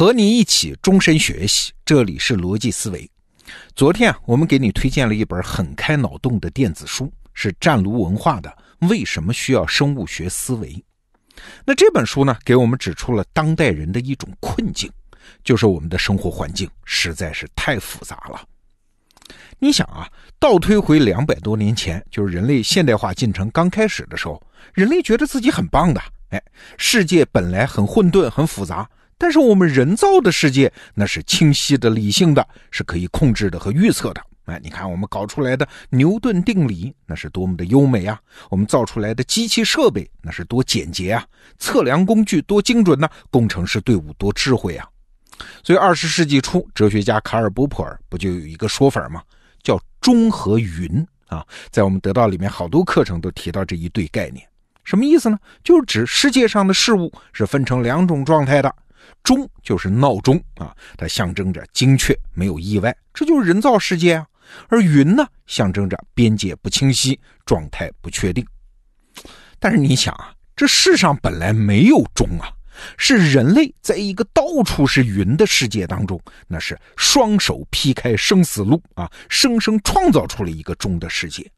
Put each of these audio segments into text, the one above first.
和你一起终身学习，这里是逻辑思维。昨天啊，我们给你推荐了一本很开脑洞的电子书，是湛卢文化的《为什么需要生物学思维》。那这本书呢，给我们指出了当代人的一种困境，就是我们的生活环境实在是太复杂了。你想啊，倒推回两百多年前，就是人类现代化进程刚开始的时候，人类觉得自己很棒的。哎，世界本来很混沌、很复杂。但是我们人造的世界那是清晰的、理性的，是可以控制的和预测的。哎，你看我们搞出来的牛顿定理，那是多么的优美啊！我们造出来的机器设备，那是多简洁啊！测量工具多精准呢！工程师队伍多智慧啊！所以二十世纪初，哲学家卡尔·波普尔不就有一个说法吗？叫“中和云”啊，在我们得到里面好多课程都提到这一对概念，什么意思呢？就是指世界上的事物是分成两种状态的。钟就是闹钟啊，它象征着精确，没有意外，这就是人造世界啊。而云呢，象征着边界不清晰，状态不确定。但是你想啊，这世上本来没有钟啊，是人类在一个到处是云的世界当中，那是双手劈开生死路啊，生生创造出了一个钟的世界。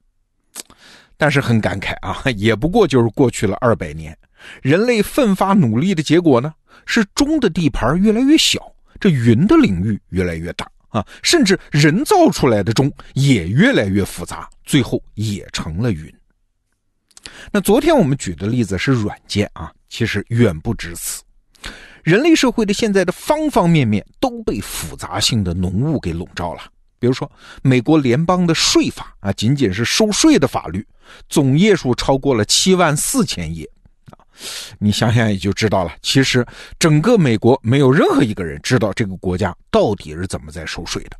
但是很感慨啊，也不过就是过去了二百年，人类奋发努力的结果呢？是钟的地盘越来越小，这云的领域越来越大啊，甚至人造出来的钟也越来越复杂，最后也成了云。那昨天我们举的例子是软件啊，其实远不止此。人类社会的现在的方方面面都被复杂性的浓雾给笼罩了。比如说，美国联邦的税法啊，仅仅是收税的法律，总页数超过了七万四千页。你想想也就知道了。其实整个美国没有任何一个人知道这个国家到底是怎么在收税的。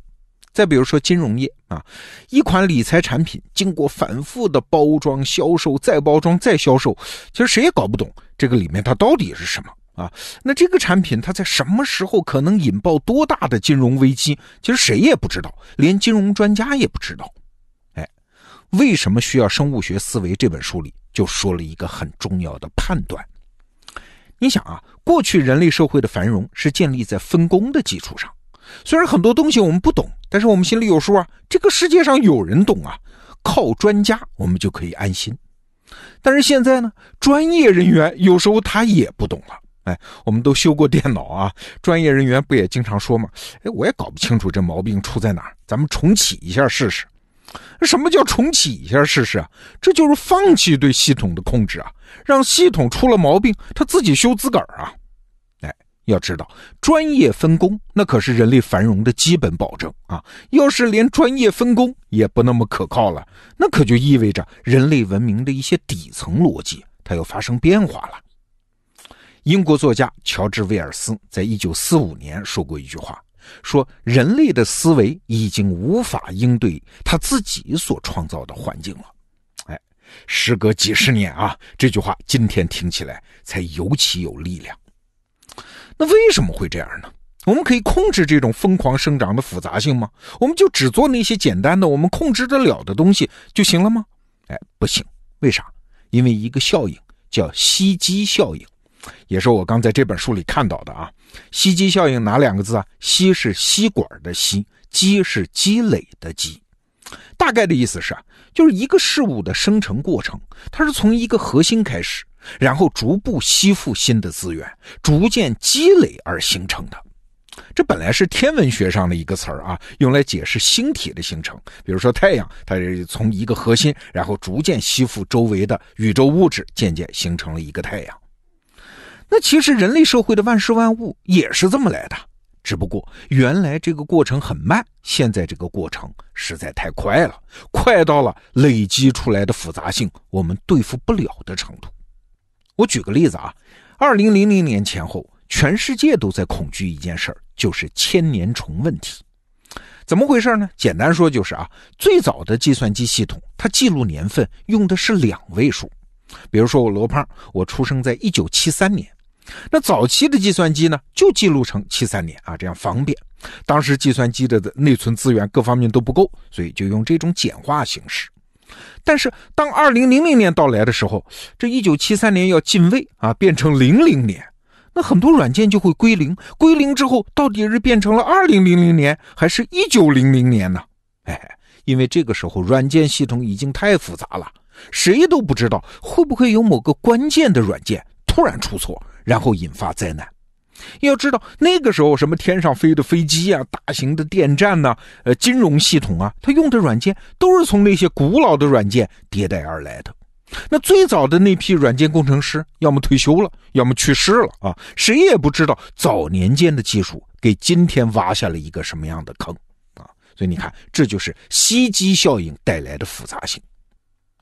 再比如说金融业啊，一款理财产品经过反复的包装、销售、再包装、再销售，其实谁也搞不懂这个里面它到底是什么啊？那这个产品它在什么时候可能引爆多大的金融危机？其实谁也不知道，连金融专家也不知道。为什么需要生物学思维？这本书里。就说了一个很重要的判断。你想啊，过去人类社会的繁荣是建立在分工的基础上。虽然很多东西我们不懂，但是我们心里有数啊。这个世界上有人懂啊，靠专家我们就可以安心。但是现在呢，专业人员有时候他也不懂了。哎，我们都修过电脑啊，专业人员不也经常说吗？哎，我也搞不清楚这毛病出在哪儿，咱们重启一下试试。什么叫重启一下试试啊？这就是放弃对系统的控制啊，让系统出了毛病，他自己修自个儿啊！哎，要知道专业分工那可是人类繁荣的基本保证啊！要是连专业分工也不那么可靠了，那可就意味着人类文明的一些底层逻辑它要发生变化了。英国作家乔治·威尔斯在一九四五年说过一句话。说人类的思维已经无法应对他自己所创造的环境了。哎，时隔几十年啊，这句话今天听起来才尤其有力量。那为什么会这样呢？我们可以控制这种疯狂生长的复杂性吗？我们就只做那些简单的我们控制得了的东西就行了吗？哎，不行。为啥？因为一个效应叫吸积效应。也是我刚在这本书里看到的啊，吸积效应哪两个字啊？吸是吸管的吸，积是积累的积。大概的意思是啊，就是一个事物的生成过程，它是从一个核心开始，然后逐步吸附新的资源，逐渐积累而形成的。这本来是天文学上的一个词儿啊，用来解释星体的形成。比如说太阳，它从一个核心，然后逐渐吸附周围的宇宙物质，渐渐形成了一个太阳。那其实人类社会的万事万物也是这么来的，只不过原来这个过程很慢，现在这个过程实在太快了，快到了累积出来的复杂性我们对付不了的程度。我举个例子啊，二零零零年前后，全世界都在恐惧一件事儿，就是千年虫问题。怎么回事呢？简单说就是啊，最早的计算机系统它记录年份用的是两位数，比如说我罗胖，我出生在一九七三年。那早期的计算机呢，就记录成七三年啊，这样方便。当时计算机的内存资源各方面都不够，所以就用这种简化形式。但是当二零零零年到来的时候，这一九七三年要进位啊，变成零零年，那很多软件就会归零，归零之后到底是变成了二零零零年还是一九零零年呢？哎，因为这个时候软件系统已经太复杂了，谁都不知道会不会有某个关键的软件突然出错，然后引发灾难。要知道那个时候什么天上飞的飞机啊，大型的电站呐，呃，金融系统啊，它用的软件都是从那些古老的软件迭代而来的。那最早的那批软件工程师，要么退休了，要么去世了啊！谁也不知道早年间的技术给今天挖下了一个什么样的坑啊！所以你看，这就是吸积效应带来的复杂性。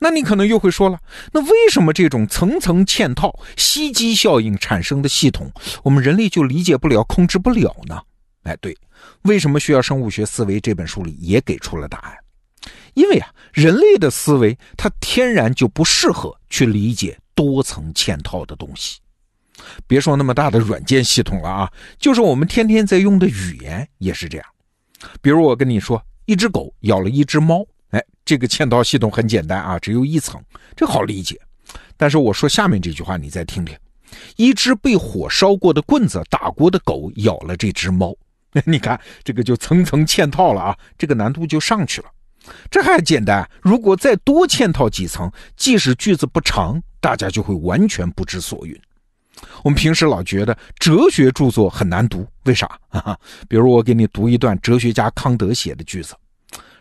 那你可能又会说了，那为什么这种层层嵌套、吸积效应产生的系统，我们人类就理解不了、控制不了呢？哎，对，为什么需要生物学思维？这本书里也给出了答案。因为啊，人类的思维它天然就不适合去理解多层嵌套的东西。别说那么大的软件系统了啊，就是我们天天在用的语言也是这样。比如我跟你说，一只狗咬了一只猫，这个嵌套系统很简单啊，只有一层，这好理解。但是我说下面这句话，你再听听：一只被火烧过的棍子打过的狗咬了这只猫，你看这个就层层嵌套了啊，这个难度就上去了。这还简单，如果再多嵌套几层，即使句子不长，大家就会完全不知所云。我们平时老觉得哲学著作很难读，为啥？比如我给你读一段哲学家康德写的句子，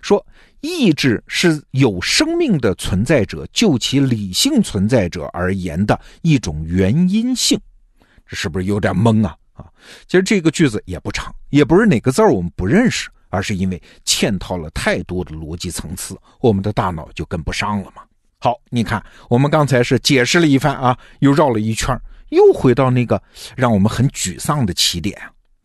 说：“意志是有生命的存在者就其理性存在者而言的一种原因性。”这是不是有点懵啊？啊，其实这个句子也不长，也不是哪个字我们不认识。而是因为嵌套了太多的逻辑层次，我们的大脑就跟不上了嘛。好，你看，我们刚才是解释了一番啊，又绕了一圈，又回到那个让我们很沮丧的起点。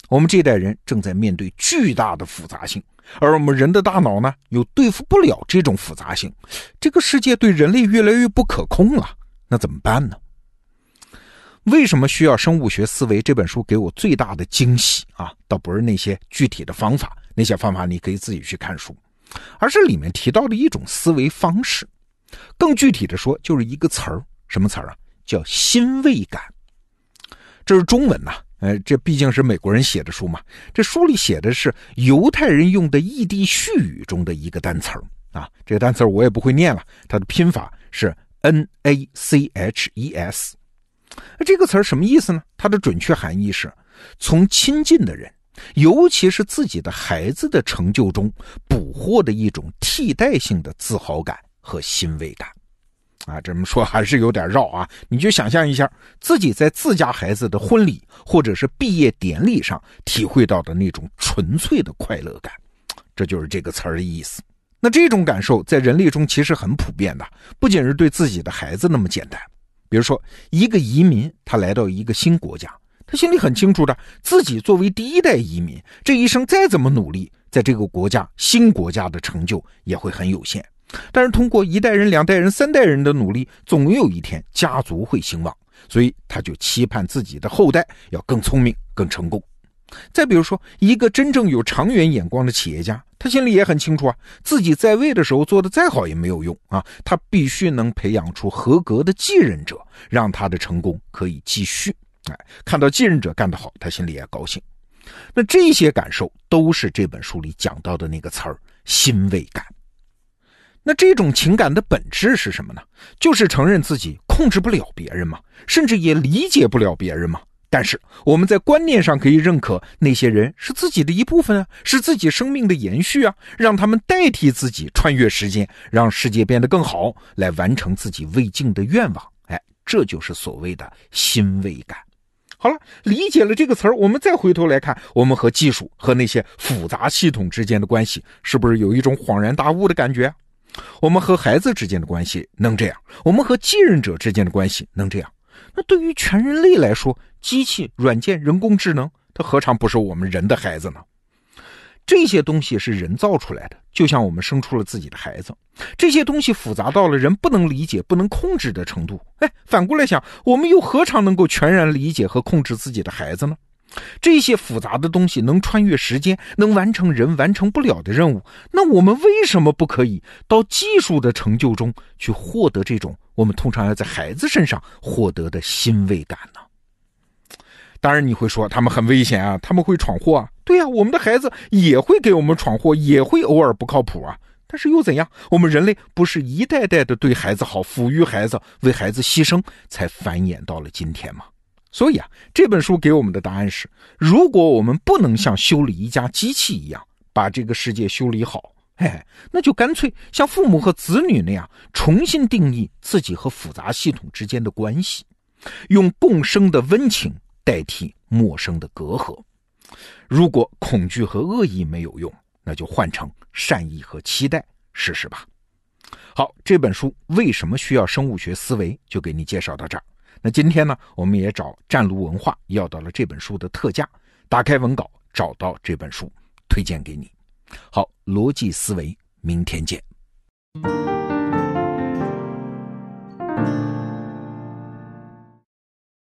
我们这代人正在面对巨大的复杂性，而我们人的大脑呢，又对付不了这种复杂性。这个世界对人类越来越不可控了，那怎么办呢？为什么需要生物学思维？这本书给我最大的惊喜啊，倒不是那些具体的方法。那些方法你可以自己去看书，而是里面提到的一种思维方式。更具体的说，就是一个词儿，什么词儿啊？叫欣慰感。这是中文呐，呃，这毕竟是美国人写的书嘛。这书里写的是犹太人用的异地絮语中的一个单词儿啊。这个单词我也不会念了，它的拼法是 n a c h e s。这个词儿什么意思呢？它的准确含义是从亲近的人。尤其是自己的孩子的成就中捕获的一种替代性的自豪感和欣慰感，啊，这么说还是有点绕啊。你就想象一下，自己在自家孩子的婚礼或者是毕业典礼上体会到的那种纯粹的快乐感，这就是这个词儿的意思。那这种感受在人类中其实很普遍的，不仅是对自己的孩子那么简单。比如说，一个移民他来到一个新国家。他心里很清楚的，自己作为第一代移民，这一生再怎么努力，在这个国家新国家的成就也会很有限。但是通过一代人、两代人、三代人的努力，总有一天家族会兴旺，所以他就期盼自己的后代要更聪明、更成功。再比如说，一个真正有长远眼光的企业家，他心里也很清楚啊，自己在位的时候做的再好也没有用啊，他必须能培养出合格的继任者，让他的成功可以继续。哎，看到继任者干得好，他心里也高兴。那这些感受都是这本书里讲到的那个词儿——欣慰感。那这种情感的本质是什么呢？就是承认自己控制不了别人嘛，甚至也理解不了别人嘛。但是我们在观念上可以认可那些人是自己的一部分啊，是自己生命的延续啊，让他们代替自己穿越时间，让世界变得更好，来完成自己未尽的愿望。哎，这就是所谓的欣慰感。好了，理解了这个词儿，我们再回头来看，我们和技术和那些复杂系统之间的关系，是不是有一种恍然大悟的感觉？我们和孩子之间的关系能这样，我们和继任者之间的关系能这样，那对于全人类来说，机器、软件、人工智能，它何尝不是我们人的孩子呢？这些东西是人造出来的，就像我们生出了自己的孩子。这些东西复杂到了人不能理解、不能控制的程度。哎，反过来想，我们又何尝能够全然理解和控制自己的孩子呢？这些复杂的东西能穿越时间，能完成人完成不了的任务。那我们为什么不可以到技术的成就中去获得这种我们通常要在孩子身上获得的欣慰感呢？当然你会说他们很危险啊，他们会闯祸啊。对呀，我们的孩子也会给我们闯祸，也会偶尔不靠谱啊。但是又怎样？我们人类不是一代代的对孩子好，抚育孩子，为孩子牺牲，才繁衍到了今天吗？所以啊，这本书给我们的答案是：如果我们不能像修理一家机器一样把这个世界修理好，嘿，那就干脆像父母和子女那样，重新定义自己和复杂系统之间的关系，用共生的温情代替陌生的隔阂。如果恐惧和恶意没有用，那就换成善意和期待试试吧。好，这本书为什么需要生物学思维，就给你介绍到这儿。那今天呢，我们也找湛卢文化要到了这本书的特价，打开文稿找到这本书，推荐给你。好，逻辑思维，明天见。